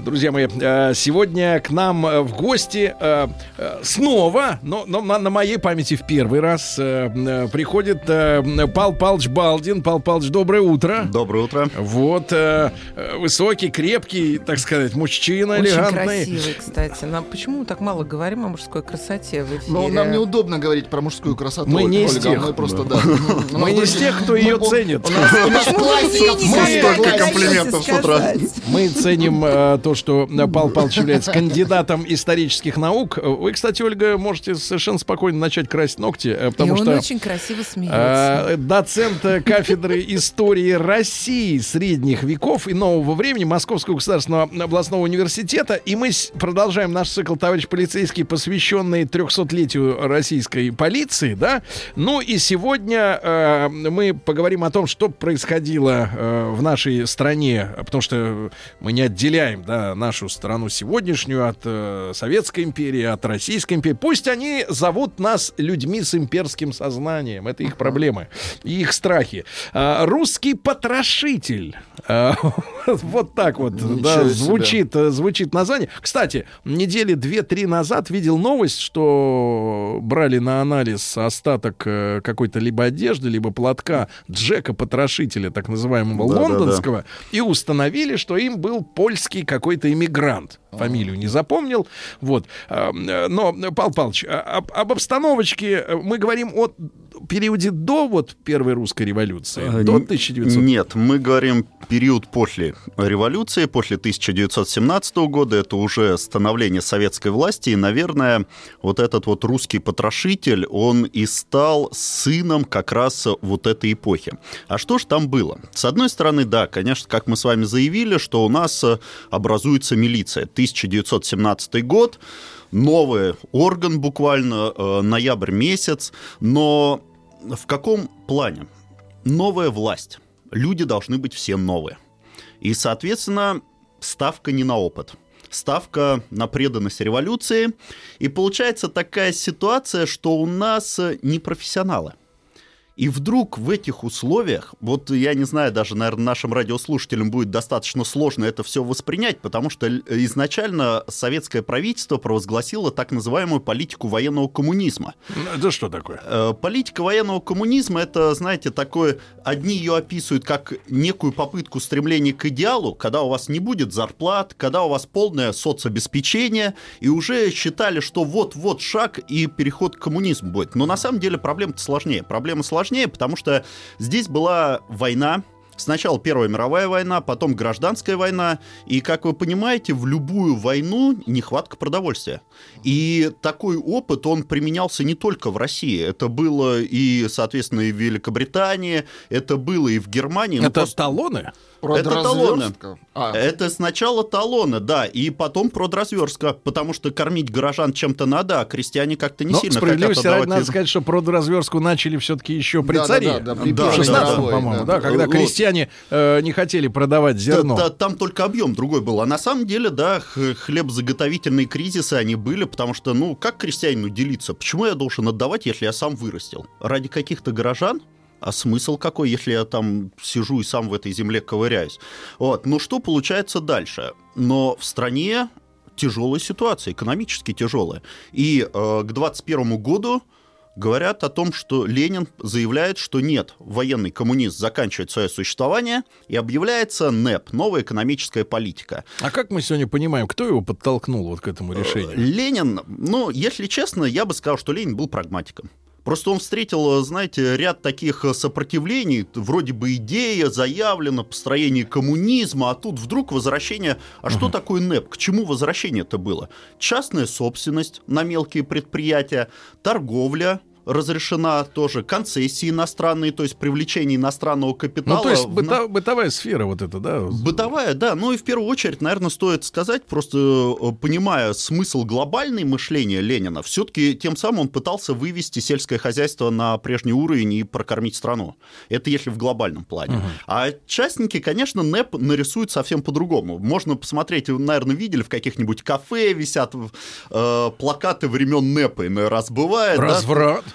Друзья мои, э, сегодня к нам э, в гости э, снова, но, но на, на моей памяти в первый раз приходит Пал Палыч Балдин. Пал Палыч, доброе утро. Доброе утро. Вот, высокий, крепкий, так сказать, мужчина Очень элегантный. красивый, кстати. Нам почему мы так мало говорим о мужской красоте в эфире? Ну, нам неудобно говорить про мужскую красоту. Мы не из тех. Мы просто, да. Мы не из тех, кто ее ценит. Почему вы не столько комплиментов с утра. Мы ценим то, что э, Павел Павлович является кандидатом исторических наук. Вы, кстати, Ольга, можете совершенно спокойно начать красить ногти, э, И потому он что очень красиво смеется. э, доцент э, кафедры истории России средних веков и нового времени Московского государственного областного университета. И мы продолжаем наш цикл «Товарищ полицейский», посвященный 300-летию российской полиции, да. Ну и сегодня э, мы поговорим о том, что происходило э, в нашей стране, потому что мы не отделяем, да, нашу страну сегодняшнюю от э, Советской империи, от Российской империи. Пусть они зовут нас людьми с имперским сознанием, это их проблемы и их страхи. А, русский потрошитель. А, вот так вот, да, звучит, э, звучит название. Кстати, недели две-три назад видел новость, что брали на анализ остаток э, какой-то либо одежды, либо платка Джека Потрошителя, так называемого Да-да-да. лондонского, и установили, что им был польский какой-то иммигрант. Фамилию не запомнил. Вот. А, э, Но, Павел Павлович, а, об, об обстановочке мы говорим о периоде до вот первой русской революции, до н- 1900 Нет, мы говорим период после революции, после 1917 года. Это уже становление советской власти. И, наверное, вот этот вот русский потрошитель, он и стал сыном как раз вот этой эпохи. А что же там было? С одной стороны, да, конечно, как мы с вами заявили, что у нас э, образуется милиция. 1917 год, новый орган буквально, э, ноябрь месяц. Но в каком плане? Новая власть. Люди должны быть все новые. И, соответственно, ставка не на опыт. Ставка на преданность революции. И получается такая ситуация, что у нас э, не профессионалы. И вдруг в этих условиях, вот я не знаю, даже, наверное, нашим радиослушателям будет достаточно сложно это все воспринять, потому что изначально советское правительство провозгласило так называемую политику военного коммунизма. Это что такое? Э, Политика военного коммунизма это, знаете, такое, одни ее описывают как некую попытку стремления к идеалу, когда у вас не будет зарплат, когда у вас полное соцобеспечение, и уже считали, что вот-вот шаг и переход к коммунизму будет. Но на самом деле проблема сложнее. Проблема сложнее, потому что здесь была война, Сначала Первая мировая война, потом гражданская война. И, как вы понимаете, в любую войну нехватка продовольствия. И такой опыт, он применялся не только в России. Это было и, соответственно, и в Великобритании, это было и в Германии. Ну, Это просто- талоны? Это талоны. А, Это сначала талоны, да, и потом продразверстка, потому что кормить горожан чем-то надо, а крестьяне как-то не Но сильно хотят справедливости ради отдавать надо сказать, что продразверстку начали все-таки еще при Да, царе. да, да, при Да, в Первой 16 мировой, по-моему, да, да. когда Вот. Крестьяне э, не хотели продавать Да, зерно. да, там только объем другой был. А на самом деле, да, х- хлебозаготовительные кризисы, они были, потому что, ну, как крестьянину делиться? Почему я должен отдавать, если я сам вырастил? Ради каких-то горожан? А смысл какой, если я там сижу и сам в этой земле ковыряюсь? Вот. Ну, что получается дальше? Но в стране тяжелая ситуация, экономически тяжелая. И э, к 21 году говорят о том, что Ленин заявляет, что нет, военный коммунизм заканчивает свое существование и объявляется НЭП, новая экономическая политика. А как мы сегодня понимаем, кто его подтолкнул вот к этому решению? Ленин, ну, если честно, я бы сказал, что Ленин был прагматиком. Просто он встретил, знаете, ряд таких сопротивлений, вроде бы идея заявлена, построение коммунизма, а тут вдруг возвращение. А что такое НЭП? К чему возвращение это было? Частная собственность на мелкие предприятия, торговля, разрешена тоже, концессии иностранные, то есть привлечение иностранного капитала. Ну, то есть в быта- бытовая сфера вот эта, да? Бытовая, да. Ну и в первую очередь, наверное, стоит сказать, просто э, понимая смысл глобальной мышления Ленина, все-таки тем самым он пытался вывести сельское хозяйство на прежний уровень и прокормить страну. Это если в глобальном плане. А частники, конечно, НЭП нарисуют совсем по-другому. Можно посмотреть, вы, наверное, видели в каких-нибудь кафе висят э, плакаты времен НЭПа, иной раз бывает. да?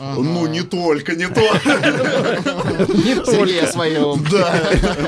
Ну, не только, не только. Сергей о своем. Да,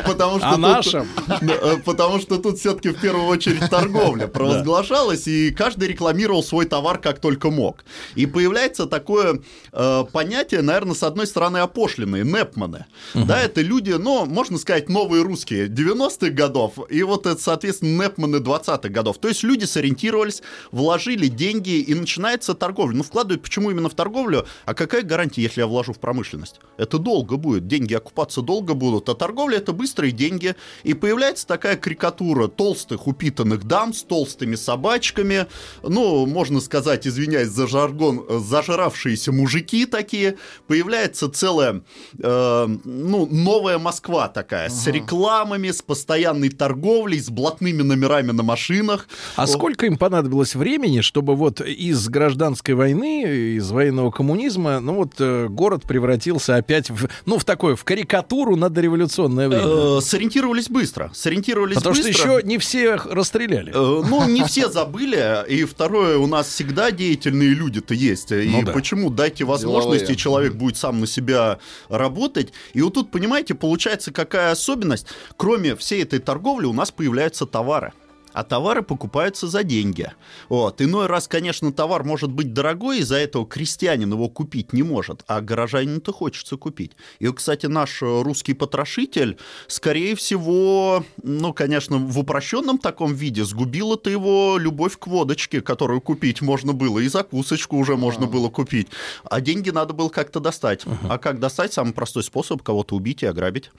потому что О тут- нашем. Да, Потому что тут все-таки в первую очередь торговля провозглашалась, и каждый рекламировал свой товар как только мог. И появляется такое э, понятие, наверное, с одной стороны опошленные, непманы. Да, это люди, ну, можно сказать, новые русские 90-х годов, и вот это, соответственно, непманы 20-х годов. То есть люди сориентировались, вложили деньги, и начинается торговля. Ну, вкладывают почему именно в торговлю? А какая гарантия, если я вложу в промышленность? Это долго будет, деньги окупаться долго будут, а торговля это быстрые деньги. И появляется такая карикатура толстых упитанных дам с толстыми собачками, ну, можно сказать, извиняюсь за жаргон, зажравшиеся мужики такие. Появляется целая, э, ну, новая Москва такая, с рекламами, с постоянной торговлей, с блатными номерами на машинах. А сколько им понадобилось времени, чтобы вот из гражданской войны, из военного коммунизма, ну вот э, город превратился опять в, ну, в такое, в карикатуру на дореволюционное время? Э, Сориентировались быстро, сориентировались Потому что быстро. еще не все их расстреляли. Э, Ну, не все забыли, и второе, у нас всегда деятельные люди-то есть. И Ну да. почему дайте возможности, Деловые. человек будет сам на себя работать. И вот тут, понимаете, получается какая особенность? Кроме всей этой торговли у нас появляются товары. А товары покупаются за деньги. Вот. Иной раз, конечно, товар может быть дорогой, из-за этого крестьянин его купить не может, а горожанину-то хочется купить. И, кстати, наш э, русский потрошитель, скорее всего, ну, конечно, в упрощенном таком виде сгубил это его любовь к водочке, которую купить можно было, и закусочку уже можно было купить. А деньги надо было как-то достать. А как достать? Самый простой способ кого-то убить и ограбить.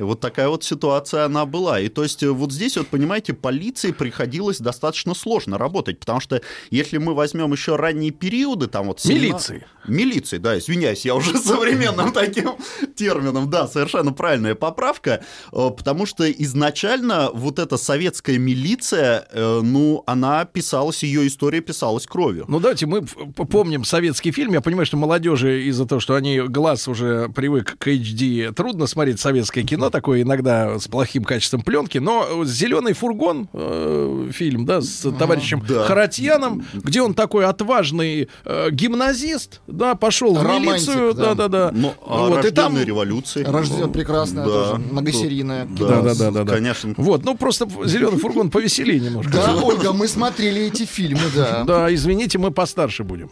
Вот такая вот ситуация она была. И то есть э, вот здесь вот, понимаете, полиции приходилось достаточно сложно работать, потому что если мы возьмем еще ранние периоды, там вот... семена- Милиции. Милиции, да, извиняюсь, я уже современным таким термином, да, совершенно правильная поправка, э, потому что изначально вот эта советская милиция, э, ну, она писалась, ее история писалась кровью. Ну, давайте мы помним советский фильм. Я понимаю, что молодежи из-за того, что они глаз уже привык к HD, трудно смотреть советское кино, такое иногда с плохим качеством пленки. Но «Зеленый фургон» э, фильм, да, с товарищем Да. Харатьяном, где он такой отважный э, гимназист, да, пошел в Романтик, милицию, да. да-да-да. Ну, а Вот, и там- революция. Рожден прекрасная Да. тоже, многосерийная. Да, Да, да, да, да. Конечно. Вот, ну просто зеленый фургон повеселее немножко. Да, Ольга, мы смотрели эти фильмы, да. Да, извините, мы постарше будем.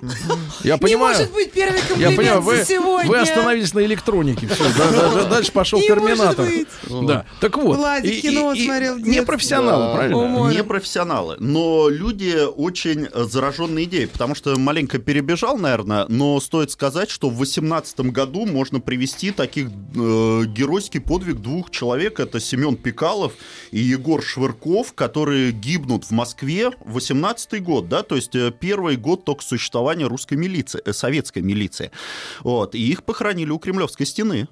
Я Не понимаю. может быть первый Я комплимент понимаю, вы, сегодня. вы остановились на электронике. Да, да, да, дальше пошел Не Терминатор. Быть. Да. Так вот. Владик и- кино и- смотрел Не профессионалы, Да. правильно? Не профессионалы, но люди очень зараженные идеей, потому что маленько перебежал, наверное, но стоит сказать, что в 18 году можно привести таких э, геройский подвиг двух человек, это Семен Пикалов и Егор Швырков, которые гибнут в Москве 18 год, да, то есть э, первый год только существования русской милиции, э, советской милиции, вот, и их похоронили у Кремлевской стены.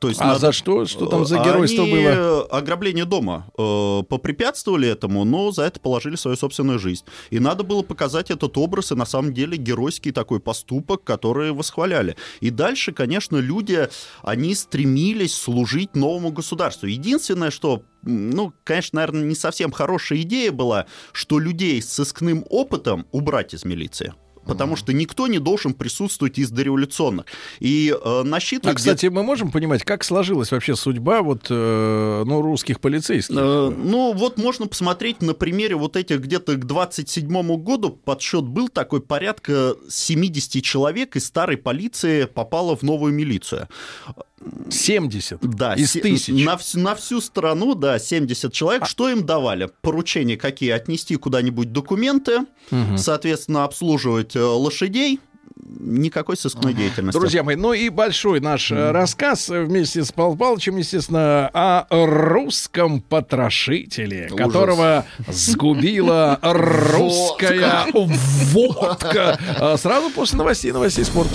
То есть А надо- за что? Что там за геройство Они, было? э, Ограбление дома. Э, Попрепятствовали этому, но за это положили свою собственную жизнь. И надо было показать этот образ и на самом деле геройский такой поступок, который восхваляли. И дальше, конечно, люди, они стремились служить новому государству. Единственное, что ну, конечно, наверное, не совсем хорошая идея была, что людей с сыскным опытом убрать из милиции. Потому что никто не должен присутствовать из дореволюционных. И э, А, насчитывать... кстати, мы можем понимать, как сложилась вообще судьба вот, э, ну, русских полицейских? Э, Ну, вот можно посмотреть на примере вот этих где-то к 27 году подсчет был такой, порядка 70 человек из старой полиции попало в новую милицию. 70 Да, из тысяч. На, вс- на всю страну, да, 70 человек. Что им давали? Поручения какие? Отнести куда-нибудь документы, соответственно, обслуживать э, лошадей. Никакой сыскной деятельности. Друзья мои, ну и большой наш э, рассказ э, вместе с Павлом Павловичем, естественно, о русском потрошителе, Ужас. которого сгубила русская водка. А Сразу после новостей, новостей спорта.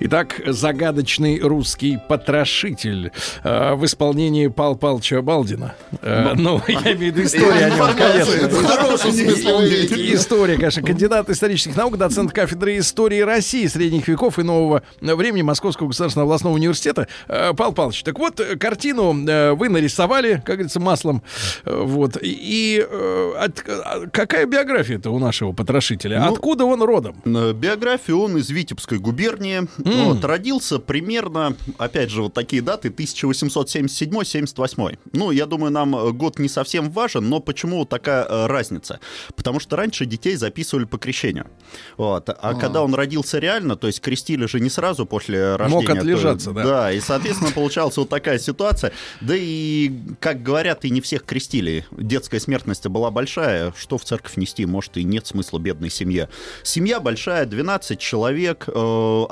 Итак, загадочный русский потрошитель э, в исполнении Пал Палча Балдина. Э, ну, я имею в виду история о нем, конечно. История, конечно. Кандидат исторических наук, доцент кафедры истории России, средних веков и нового времени Московского государственного областного университета. Э, Пал Палыч, так вот, э, картину э, вы нарисовали, как говорится, маслом. Э, Вот. И, э, от- э, какая биография-то у нашего потрошителя? Ну, Откуда он родом? Биографию он из Витебской губернии. Вот, родился примерно, опять же, вот такие даты, 1877-78. Ну, я думаю, нам э, год не совсем важен, но почему вот такая э, разница? Потому что раньше детей записывали по крещению. Вот. А когда он родился реально, то есть крестили же не сразу после рождения. то- отлежаться, да. Да, и, соответственно, получалась вот такая ситуация. Да и, как говорят, и не всех крестили. Детская смертность была большая. Что в церковь нести? Может, и нет смысла бедной семье. Семья большая, 12 человек. э,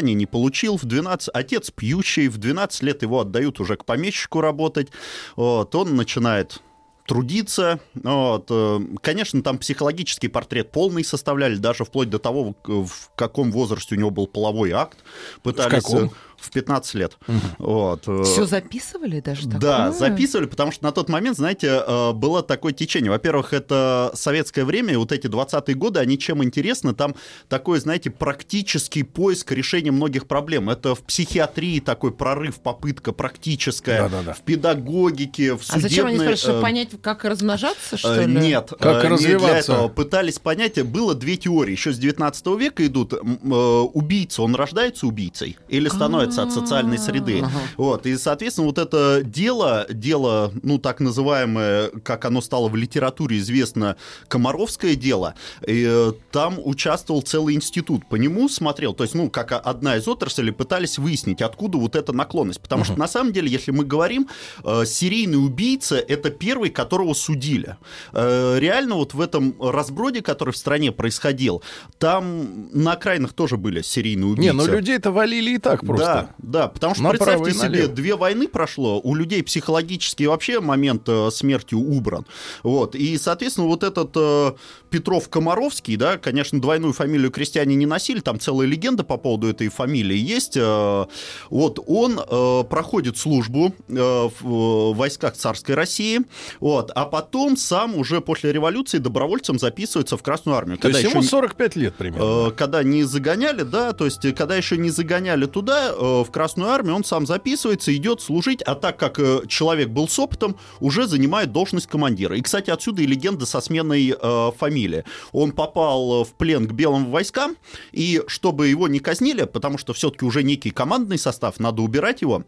образование не получил. В 12... Отец пьющий. В 12 лет его отдают уже к помещику работать. Вот, он начинает трудиться. Вот. э, Конечно, там психологический портрет полный составляли, даже вплоть до того, в в каком возрасте у него был половой акт. Пытались каком? В 15 лет. Вот. э, Все записывали даже такое? да, записывали, потому что на тот момент, знаете, э, было такое течение. Во-первых, это советское время, и вот эти 20-е годы, они чем интересны? Там такой, знаете, практический поиск решения многих проблем. Это в психиатрии такой прорыв, попытка практическая, Да-да-да. в педагогике, в А зачем они судебной, спрашивают, чтобы э, понять, как размножаться, что ли? Нет, Как не для развиваться? этого. Пытались понять, было две теории. Еще с 19 века идут. Убийца, он рождается убийцей или становится от социальной среды. Вот, и, соответственно, вот это дело, дело, ну, так называемое, как оно стало в литературе известно, Комаровское дело, и, э, там участвовал целый институт. По нему смотрел, то есть, ну, как одна из отраслей, пытались выяснить, откуда вот эта наклонность. Потому что, на самом деле, если мы говорим, э, серийный убийца — это первый, которого судили. Э, Реально вот в этом разброде, который в стране происходил, там на окраинах тоже были серийные убийцы. Не, ну людей-то валили и так просто. Да, да, потому что Направо представьте себе, две войны прошло, у людей психологически вообще момент э, смерти убран. Вот, и, соответственно, вот этот э, Петров-Комаровский, да, конечно, двойную фамилию крестьяне не носили, там целая легенда по поводу этой фамилии есть. э, вот, он э, проходит службу э, в э, войсках царской России, вот, а потом сам уже после революции добровольцем записывается в Красную армию. То есть ему еще не- 45 лет примерно. Э, когда не загоняли, да, то есть э, когда еще не загоняли туда, э, в Красную армию, он сам записывается, идет служить, а так как э, человек был с опытом, уже занимает должность командира. И, кстати, отсюда и легенда со сменой э, фамилии. Он попал в плен к белым войскам, и чтобы его не казнили, потому что все-таки уже некий командный состав, надо убирать его,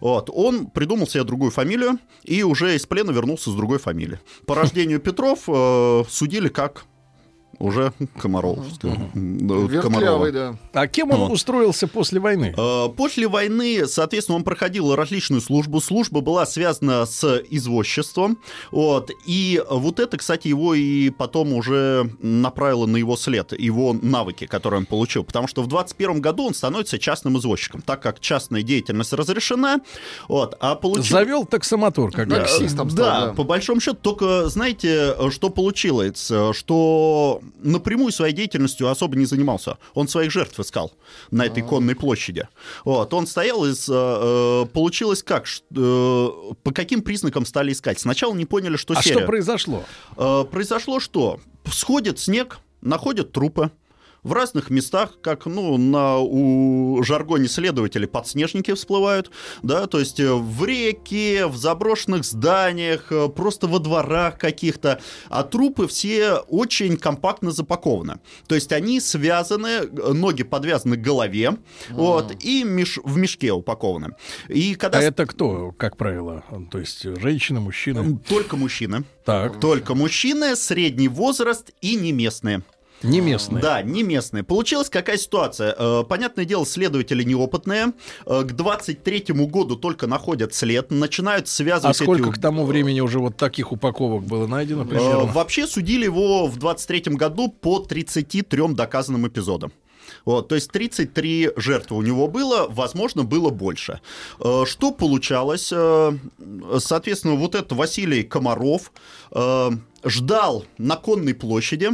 вот, он придумал себе другую фамилию и уже из плена вернулся с другой фамилией. По рождению Петров э, судили как уже Комаровского. Вертлявый, Комарова. да. А кем он вот. устроился после войны? Э, После войны, соответственно, он проходил различную службу. Служба была связана с извозчеством. Вот. И вот это, кстати, его и потом уже направило на его след, его навыки, которые он получил. Потому что в 21 году он становится частным извозчиком, так как частная деятельность разрешена. Вот. А получил... Завел таксомотор, как Да, таксистом стал, Да, да. по большому счету, только знаете, что получилось? Что напрямую своей деятельностью особо не занимался. Он своих жертв искал на этой конной площади. Вот, он стоял из... э, э, Получилось как? Э, По каким признакам стали искать? Сначала не поняли, что А серия. что произошло? Произошло что? Сходит снег, находят трупы. В разных местах, как ну, на, у жаргоне следователей подснежники всплывают, да, то есть э, в реке, в заброшенных зданиях, э, просто во дворах каких-то, а трупы все очень компактно запакованы. То есть они связаны, э, ноги подвязаны к голове, вот, и меш- в мешке упакованы. И когда А это кто, как правило? То есть женщина, мужчина? только мужчины, Так, только мужчины, средний возраст и не местные. Не местные. Да, не местные. Получилась какая ситуация? Э, Понятное дело, следователи неопытные. Э, К 23 году только находят след, начинают А связывать сколько эти... к тому времени уже вот таких упаковок было найдено Э, примерно? Вообще судили его в 23 году по 33 доказанным эпизодам. Вот, то есть 33 жертвы у него было, возможно, было больше. Э, что получалось? Э, соответственно, вот этот Василий Комаров э, ждал на конной площади,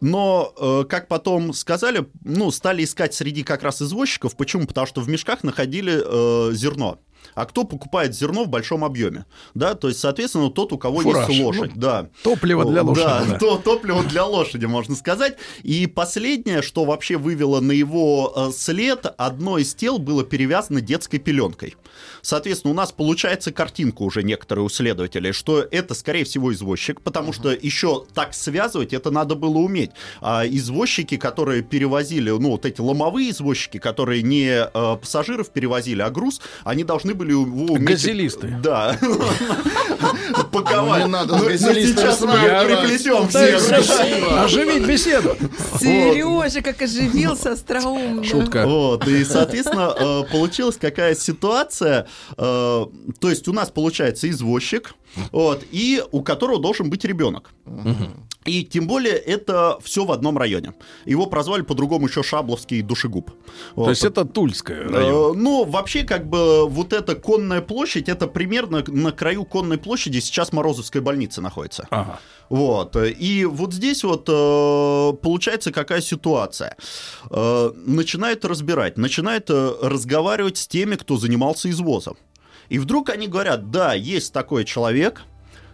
но, как потом сказали, ну, стали искать среди как раз извозчиков. Почему? Потому что в мешках находили э, зерно а кто покупает зерно в большом объеме. Да, то есть, соответственно, тот, у кого Фураж. есть лошадь. Ну, да. Топливо для лошади. Да, да. То, топливо для лошади, можно сказать. И последнее, что вообще вывело на его э, след, одно из тел было перевязано детской пеленкой. Соответственно, у нас получается картинка уже некоторые у следователей, что это, скорее всего, извозчик, потому uh-huh. что еще так связывать это надо было уметь. А извозчики, которые перевозили, ну, вот эти ломовые извозчики, которые не э, пассажиров перевозили, а груз, они должны были его уметь... Газелисты. Да. Паковать. Не надо Сейчас мы приплетем всех. Оживить беседу. Сережа, как оживился остроумно. Шутка. Вот, и, соответственно, э, получилась какая ситуация. Э, то есть у нас получается извозчик, вот, и у которого должен быть ребенок. И тем более это все в одном районе. Его прозвали по-другому еще Шабловский душегуб. Вот. То есть это Тульская район? Э, ну, вообще, как бы, вот эта конная площадь, это примерно на краю конной площади сейчас Морозовская больница находится. Ага. Вот. И вот здесь вот э, получается какая ситуация. Э, начинают разбирать, начинают разговаривать с теми, кто занимался извозом. И вдруг они говорят, да, есть такой человек,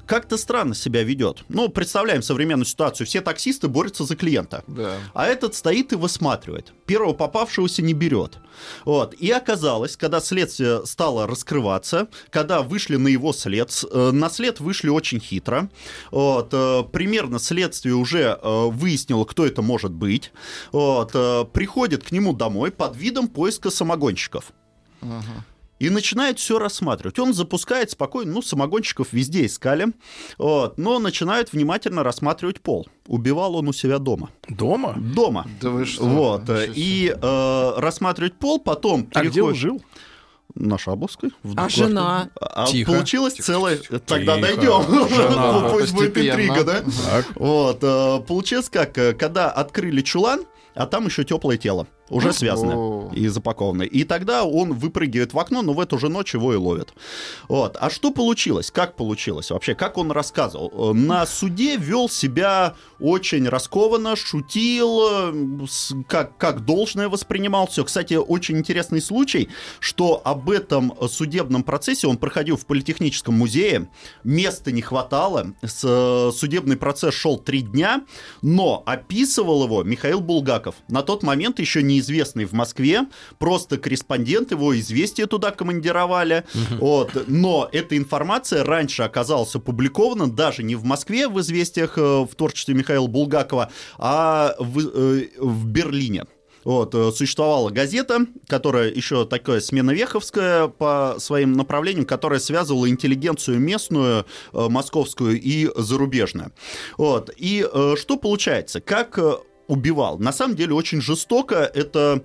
как-то странно себя ведет. Ну, представляем современную ситуацию. Все таксисты борются за клиента. Да. А этот стоит и высматривает. Первого попавшегося не берет. Вот. И оказалось, когда следствие стало раскрываться, когда вышли на его след, э, на след вышли очень хитро. Вот. Э, примерно следствие уже э, выяснило, кто это может быть. Вот. Приходит к нему домой под видом поиска самогонщиков. Ага и начинает все рассматривать. Он запускает спокойно, ну, самогонщиков везде искали, вот, но начинает внимательно рассматривать пол. Убивал он у себя дома. Дома? Дома. Да вы что? Вот, и э, рассматривать пол, потом... А переходит... где он жил? На Шабловской. А жена? А Тихо. получилось Тихо. целое... Тогда дойдем. Пусть будет интрига, да? Вот. Э, получилось как, э, когда открыли чулан, а там еще теплое тело уже связаны и запакованы. И тогда он выпрыгивает в окно, но в эту же ночь его и ловят. Вот. А что получилось? Как получилось вообще? Как он рассказывал? На суде вел себя очень раскованно, шутил, как, как должное воспринимал все. Кстати, очень интересный случай, что об этом судебном процессе он проходил в Политехническом музее, места не хватало, судебный процесс шел три дня, но описывал его Михаил Булгаков. На тот момент еще не неизвестный в Москве, просто корреспондент его известия туда командировали. Вот. Но эта информация раньше оказалась опубликована даже не в Москве в известиях э, в творчестве Михаила Булгакова, а в, э, в Берлине. Вот, э, существовала газета, которая еще такая сменовеховская по своим направлениям, которая связывала интеллигенцию местную, московскую и зарубежную. Вот, и что получается? Как убивал. На самом деле очень жестоко. Это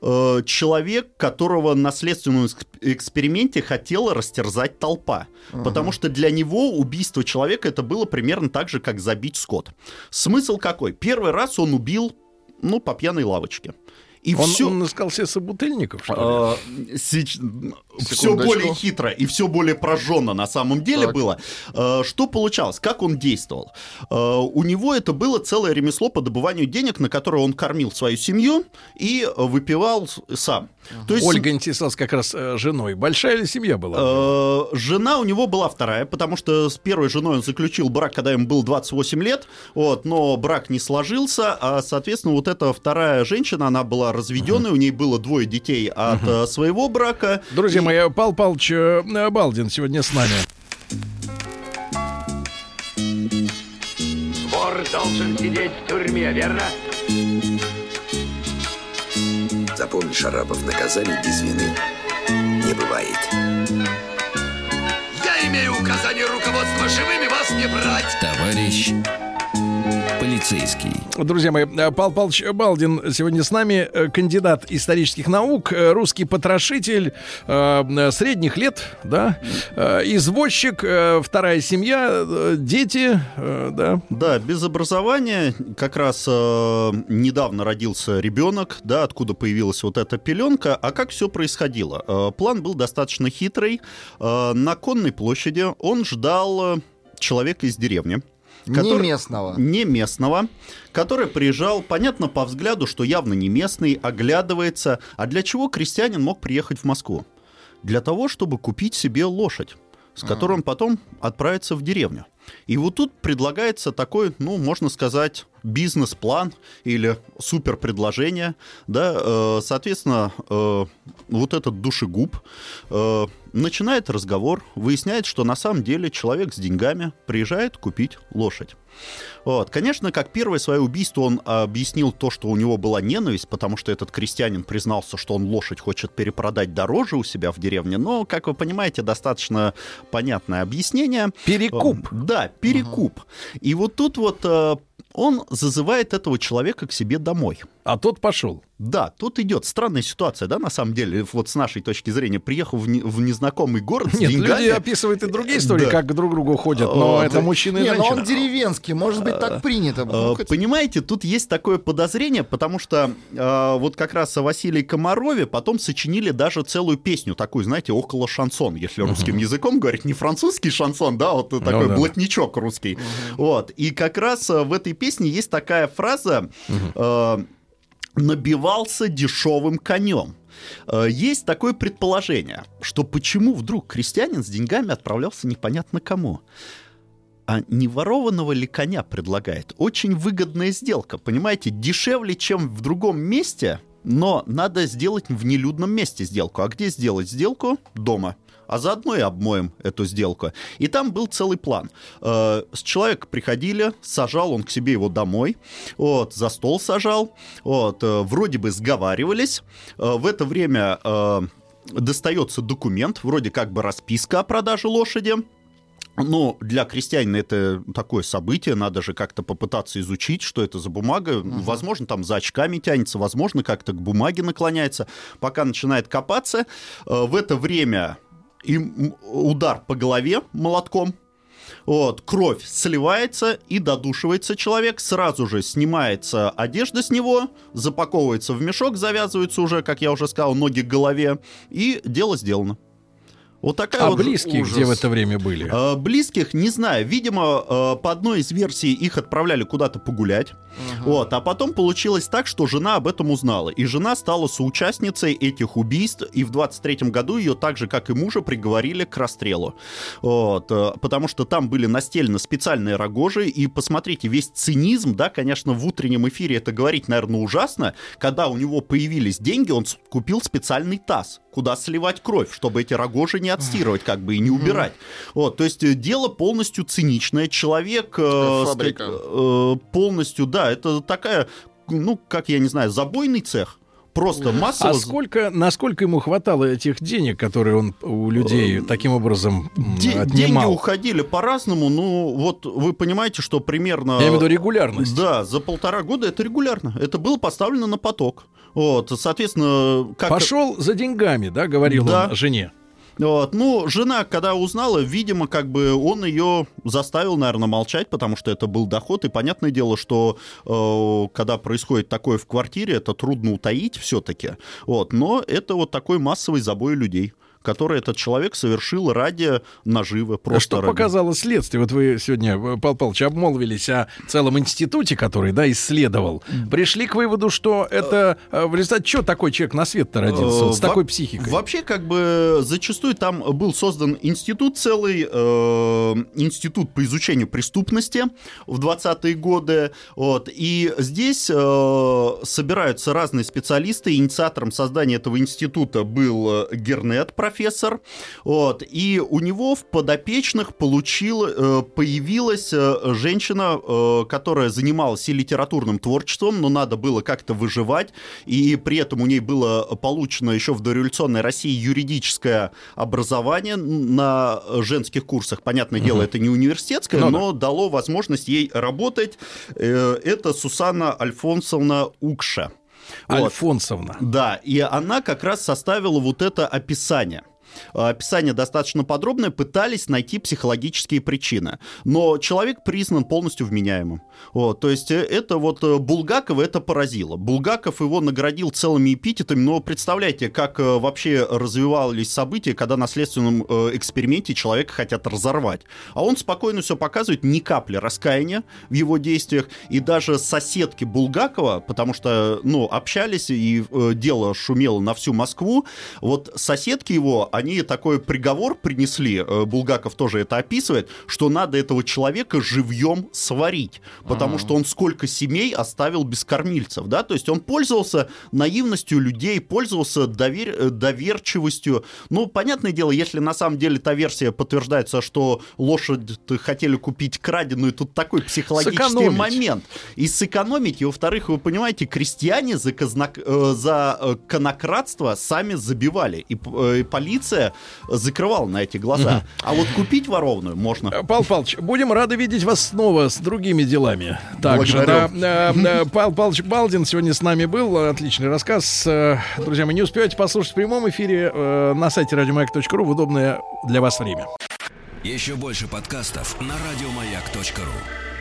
э, человек, которого на следственном эксперименте хотела растерзать толпа. Ага. Потому что для него убийство человека это было примерно так же, как забить скот. Смысл какой? Первый раз он убил, ну, по пьяной лавочке. И он, все... он искал себе собутыльников, что ли? А, сеч... Все более хитро и все более прожженно на самом деле так. было. А, что получалось? Как он действовал? А, у него это было целое ремесло по добыванию денег, на которое он кормил свою семью и выпивал сам. То есть... Ольга интересовалась как раз э, женой. Большая ли семья была? Э, жена у него была вторая, потому что с первой женой он заключил брак, когда ему было 28 лет, вот, но брак не сложился, а, соответственно, вот эта вторая женщина, она была разведенной, uh-huh. у ней было двое детей от uh-huh. своего брака. Друзья и... мои, Пал Палыч э, Балдин сегодня с нами. Вор должен сидеть в тюрьме, верно? Запомни, Шарапов, наказаний без вины не бывает. Я имею указание руководства живыми вас не брать. Товарищ Полицейский. Друзья мои, э, Павел Павлович Балдин сегодня с нами, э, кандидат исторических наук, э, русский потрошитель э, средних лет, да, э, извозчик, э, вторая семья, дети, да. Да, без образования как раз недавно родился ребенок, да, откуда появилась вот эта пеленка. А как все происходило? План был достаточно хитрый. На конной площади он ждал человека из деревни. Не местного. Не местного, который приезжал, понятно, по взгляду, что явно не местный, оглядывается. А для чего крестьянин мог приехать в Москву? Для того, чтобы купить себе лошадь, с которой он потом отправится в деревню. И вот тут предлагается такой, ну, можно сказать, бизнес-план или супер предложение, да, э, соответственно, э, вот этот душегуб э, начинает разговор, выясняет, что на самом деле человек с деньгами приезжает купить лошадь. Вот. Конечно, как первое свое убийство он объяснил то, что у него была ненависть, потому что этот крестьянин признался, что он лошадь хочет перепродать дороже у себя в деревне, но, как вы понимаете, достаточно понятное объяснение. Перекуп. Да, перекуп. И вот тут вот он зазывает этого человека к себе домой. А тот пошел. Да, тут идет странная ситуация, да, на самом деле, вот с нашей точки зрения, приехав в, не- в незнакомый город с Нет, деньгами... люди описывают и другие истории, Да. как друг к другу ходят, но О, это да. мужчина и Не, ну женщина. он деревенский, может быть, так принято. Э, Ну, хоть- Понимаете, тут есть такое подозрение, потому что э, вот как раз о Василии Комарове потом сочинили даже целую песню, такую, знаете, около шансон, если русским языком говорить, не французский шансон, да, вот такой да. блатничок русский. Вот. И как раз э, в этой песне есть такая фраза э, «набивался дешевым конем». Э, Есть такое предположение, что почему вдруг крестьянин с деньгами отправлялся непонятно кому. А не ворованного ли коня предлагает? Очень выгодная сделка, понимаете? Дешевле, чем в другом месте, но надо сделать в нелюдном месте сделку. А где сделать сделку? Дома. А заодно и обмоем эту сделку. И там был целый план. Э, С человека приходили, сажал он к себе его домой, вот, за стол сажал, вот, э, вроде бы сговаривались. Э, В это время достается документ, вроде как бы расписка о продаже лошади. Ну, для крестьянина это такое событие, надо же как-то попытаться изучить, что это за бумага. Возможно, там за очками тянется, возможно, как-то к бумаге наклоняется. Пока начинает копаться, в это время им удар по голове молотком, вот, кровь сливается и додушивается человек, сразу же снимается одежда с него, запаковывается в мешок, завязываются уже, как я уже сказал, ноги к голове, и дело сделано. Вот такая А вот близкие ужас. где в это время были? Э, Близких не знаю. Видимо, э, по одной из версий их отправляли куда-то погулять. Вот. А потом получилось так, что жена об этом узнала. И жена стала соучастницей этих убийств. И в 23-м году ее так же, как и мужа, приговорили к расстрелу. Вот. э, Потому что там были настелены специальные рогожи. И посмотрите, весь цинизм, да, конечно, в утреннем эфире это говорить, наверное, ужасно. Когда у него появились деньги, он купил специальный таз, куда сливать кровь, чтобы эти рогожи не отстирывать, как бы, и не убирать. Вот, то есть э, дело полностью циничное. Человек э, сказать, э, полностью, да, это такая, ну, как я не знаю, забойный цех. Просто массово... А сколько, насколько ему хватало этих денег, которые он у людей таким образом Де- деньги отнимал? уходили по-разному, ну, вот вы понимаете, что примерно... Я имею в виду регулярность. Да, за полтора года это регулярно. Это было поставлено на поток. Вот, соответственно, как... Пошел за деньгами, да, говорил Да. он жене. Вот. Ну, жена, когда узнала, видимо, как бы он ее заставил, наверное, молчать, потому что это был доход. И понятное дело, что э, когда происходит такое в квартире, это трудно утаить все-таки. Вот. Но это вот такой массовый забой людей, который этот человек совершил ради наживы. Просто Что ради. показало следствие? Вот вы сегодня, э, Павел Павлович, обмолвились о целом институте, который, да, исследовал. Пришли к выводу, что это э, в результате чего такой человек на свет-то родился, вот с Э, такой психикой? Вообще, как бы зачастую там был создан институт целый, э, институт по изучению преступности в 20-е годы. Вот, и здесь э, собираются разные специалисты. Инициатором создания этого института был э, Гернет, профессор профессор, вот, и у него в подопечных получил, э, появилась э, женщина, э, которая занималась и литературным творчеством, но надо было как-то выживать, и при этом у ней было получено еще в дореволюционной России юридическое образование на женских курсах. Понятное угу. дело, это не университетское, ну, но да. дало возможность ей работать. Это Сусанна Альфонсовна Укша. Альфонсовна. Вот. Да, и она как раз составила вот это описание. Э, описание достаточно подробное, пытались найти психологические причины. Но человек признан полностью вменяемым. Вот, то есть э, это вот э, Булгакова это поразило. Булгаков его наградил целыми эпитетами, но представляете, как вообще развивались события, когда на следственном эксперименте человека хотят разорвать. А он спокойно все показывает, ни капли раскаяния в его действиях. И даже соседки Булгакова, потому что, ну, общались, и дело шумело на всю Москву, вот соседки его, они такой приговор принесли, э, Булгаков тоже это описывает, что надо этого человека живьем сварить, потому А-а-а. что он сколько семей оставил без кормильцев, да, то есть он пользовался наивностью людей, пользовался довер... Э, доверчивостью. Ну, понятное дело, если на самом деле та версия подтверждается, что лошадь хотели купить краденую, тут такой психологический сэкономить. момент. И сэкономить, и во-вторых, вы понимаете, крестьяне за, казнак... Э, за конократство сами забивали, и, и полиция полиция закрывала на эти глаза. А вот купить воровную можно. Э, Павел Павлович, будем рады видеть вас снова с другими делами. Также, да, э, э, Павел Павлович Балдин сегодня с нами был. Отличный рассказ. Друзья, мы не успеете послушать в прямом эфире на сайте радиомаяк.ру в удобное для вас время. Еще больше подкастов на радиомаяк.ру